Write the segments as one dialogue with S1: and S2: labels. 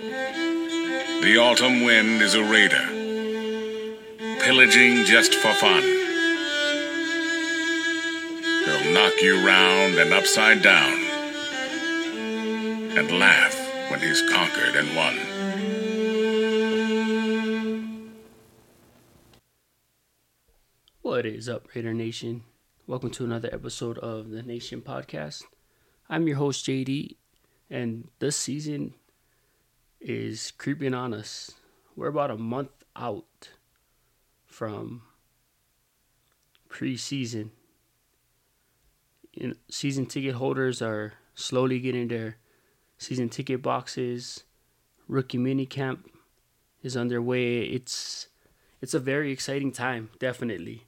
S1: The autumn wind is a raider, pillaging just for fun. He'll knock you round and upside down, and laugh when he's conquered and won.
S2: What is up, Raider Nation? Welcome to another episode of the Nation Podcast. I'm your host, JD, and this season is creeping on us. We're about a month out from preseason. You know, season ticket holders are slowly getting their season ticket boxes. Rookie mini camp is underway. It's it's a very exciting time, definitely.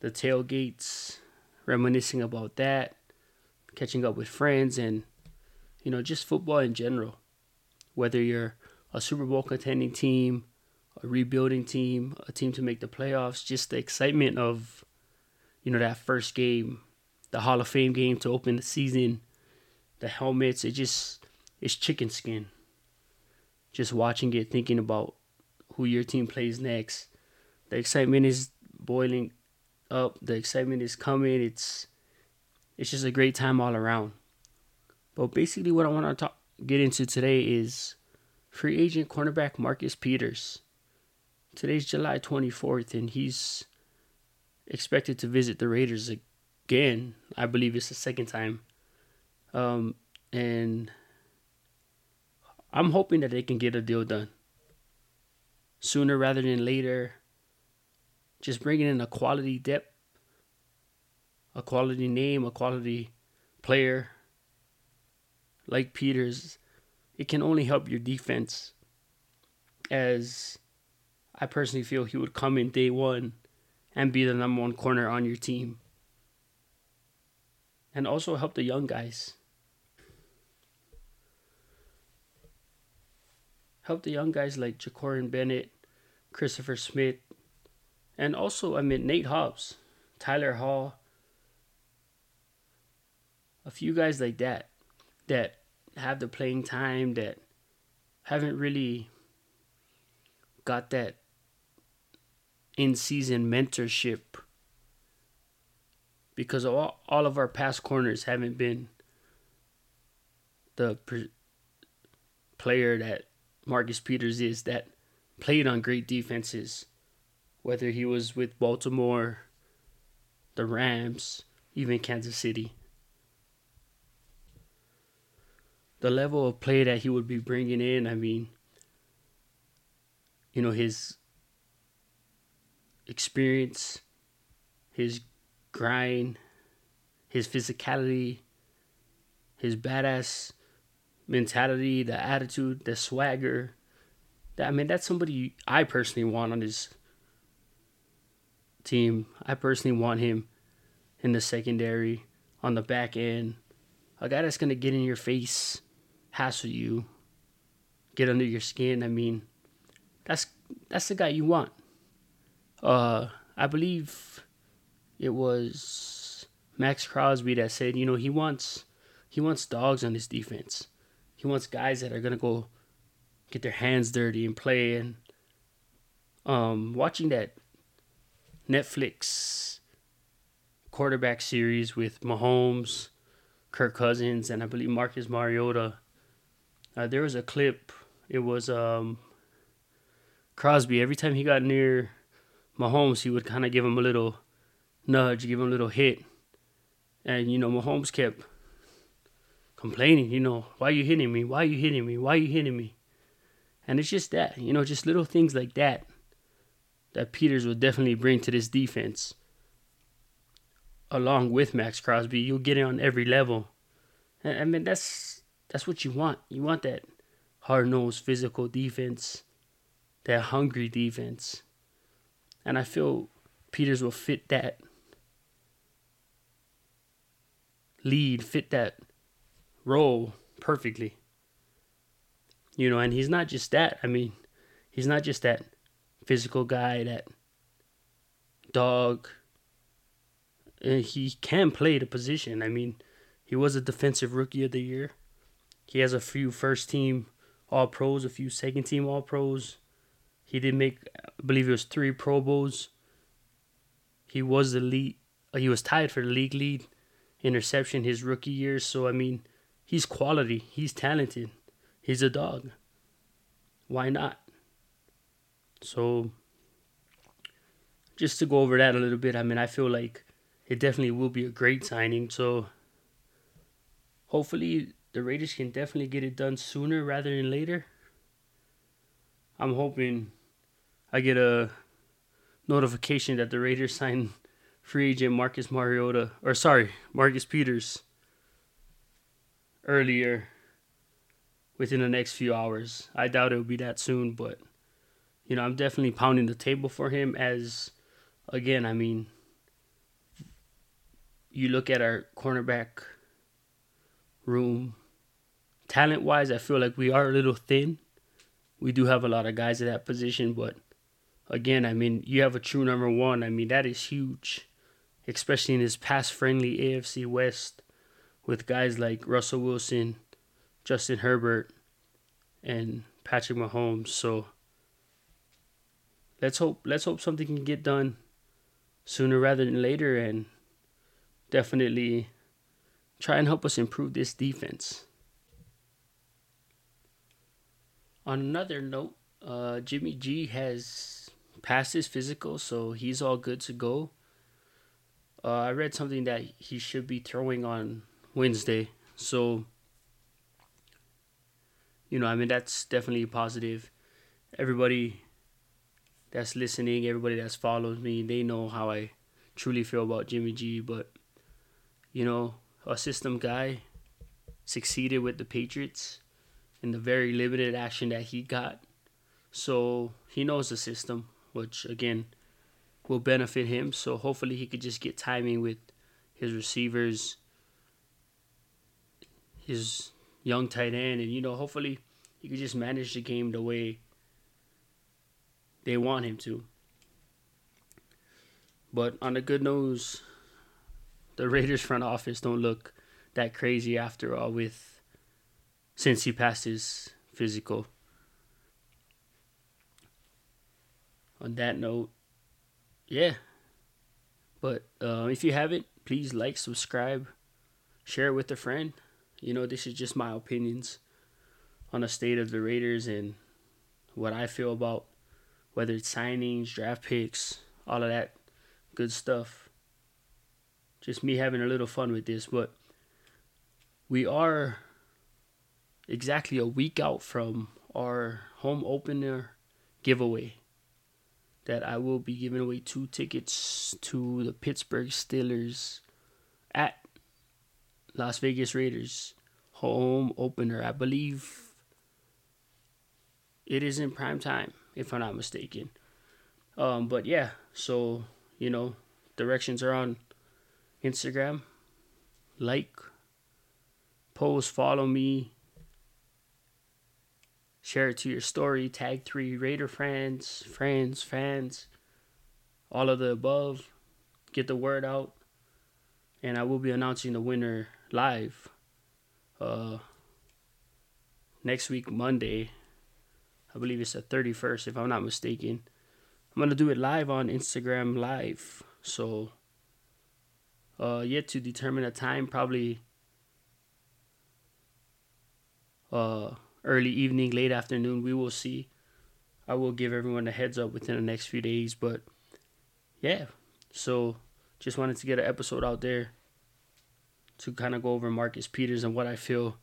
S2: The tailgates, reminiscing about that catching up with friends, and you know just football in general. Whether you're a Super Bowl contending team, a rebuilding team, a team to make the playoffs, just the excitement of you know that first game, the Hall of Fame game to open the season, the helmets, it just it's chicken skin. Just watching it, thinking about who your team plays next. The excitement is boiling up. The excitement is coming. It's it's just a great time all around. But basically, what I want to talk, get into today is free agent cornerback Marcus Peters. Today's July 24th, and he's expected to visit the Raiders again. I believe it's the second time. Um, and I'm hoping that they can get a deal done sooner rather than later. Just bringing in a quality depth a quality name, a quality player like Peters, it can only help your defense. As I personally feel he would come in day one and be the number one corner on your team. And also help the young guys. Help the young guys like Jakorian Bennett, Christopher Smith, and also, I mean, Nate Hobbs, Tyler Hall, a few guys like that that have the playing time that haven't really got that in season mentorship because all, all of our past corners haven't been the pre- player that Marcus Peters is that played on great defenses whether he was with Baltimore the Rams even Kansas City the level of play that he would be bringing in, I mean, you know, his experience, his grind, his physicality, his badass mentality, the attitude, the swagger. I mean, that's somebody I personally want on his team. I personally want him in the secondary, on the back end. A guy that's going to get in your face hassle you, get under your skin. I mean, that's that's the guy you want. Uh, I believe it was Maxx Crosby that said, you know, he wants he wants dogs on his defense. He wants guys that are gonna go get their hands dirty and play. And um, watching that Netflix quarterback series with Mahomes, Kirk Cousins, and I believe Marcus Mariota uh, there was a clip. It was um, Crosby. Every time he got near Mahomes, he would kind of give him a little nudge, give him a little hit, and you know Mahomes kept complaining. You know, why are you hitting me? Why are you hitting me? Why are you hitting me? And it's just that, you know, just little things like that that Peters will definitely bring to this defense. Along with Maxx Crosby, you'll get it on every level. I mean, that's that's what you want. You want that hard nosed physical defense, that hungry defense. And I feel Peters will fit that lead, fit that role perfectly. You know, and he's not just that. I mean, he's not just that physical guy, that dog. And he can play the position. I mean, He was a defensive rookie of the year. He has a few first team all pros, a few second team all pros. He did make, I believe it was three Pro Bowls. He was the lead. Uh, he was tied for the league lead interception his rookie year. So I mean, he's quality. He's talented. He's a dog. Why not? So just to go over that a little bit, I mean, I feel like it definitely will be a great signing. So hopefully the Raiders can definitely get it done sooner rather than later. I'm hoping I get a notification that the Raiders sign free agent Marcus Mariota or sorry, Marcus Peters earlier within the next few hours. I doubt it will be that soon, but you know, I'm definitely pounding the table for him as again, I mean, you look at our cornerback room, talent wise, I feel like we are a little thin. We do have a lot of guys at that position, but again, I mean, you have a true number one. I mean, that is huge, especially in this pass friendly AFC West with guys like Russell Wilson, Justin Herbert, and Patrick Mahomes. So let's hope let's hope something can get done sooner rather than later and definitely try and help us improve this defense. On another note, uh, Jimmy G has passed his physical, so he's all good to go. Uh, I read something that he should be throwing on Wednesday, so you know, I mean that's definitely positive. Everybody that's listening, everybody that's follows me, they know how I truly feel about Jimmy G. But you know, a system guy succeeded with the Patriots in the very limited action that he got. So he knows the system, which again will benefit him. So hopefully he could just get timing with his receivers, his young tight end, and you know, hopefully he could just manage the game the way they want him to. But on the good news, the Raiders front office don't look that crazy after all with since he passed his physical. On that note, yeah. But uh, if you haven't, please like, subscribe, share it with a friend. You know, this is just my opinions on the state of the Raiders and what I feel about whether it's signings, draft picks, all of that good stuff. Just me having a little fun with this, but we are exactly a week out from our home opener giveaway that I will be giving away two tickets to the Pittsburgh Steelers at Las Vegas Raiders home opener. I believe it is in prime time if I'm not mistaken. Um, but yeah, so you know, directions are on Instagram. Like, post, follow me, share it to your story, tag three Raider friends, friends, fans, all of the above. Get the word out, and I will be announcing the winner live. Uh, next week Monday I believe it's the 31st, if I'm not mistaken. I'm gonna do it live on Instagram Live. So, uh, yet to determine a time, probably uh, early evening, late afternoon. We will see. I will give everyone a heads up within the next few days, but yeah. So, just wanted to get an episode out there to kind of go over Marcus Peters and what I feel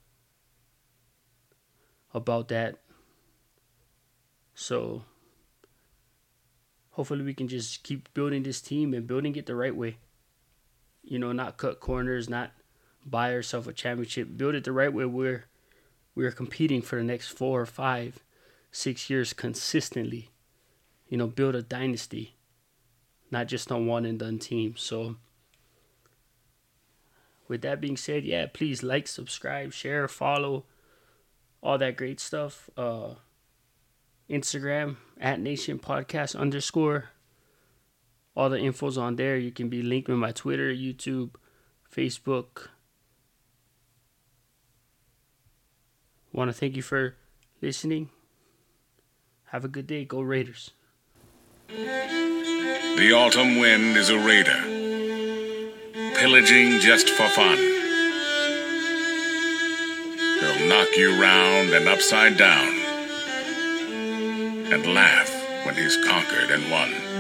S2: about that so hopefully we can just keep building this team and building it the right way. You know, not cut corners, not buy ourselves a championship. Build it the right way where we're competing for the next four or five, six years consistently. You know, build a dynasty, not just a one and done team. So with that being said, yeah, please like, subscribe, share, follow, all that great stuff. Uh Instagram at Nation Podcast underscore. All the info's on there. You can be linked with my Twitter, YouTube, Facebook, Want to thank you for listening. Have a good day. Go Raiders.
S1: The autumn wind is a raider, pillaging just for fun. He'll knock you round and upside down and laugh when he's conquered and won.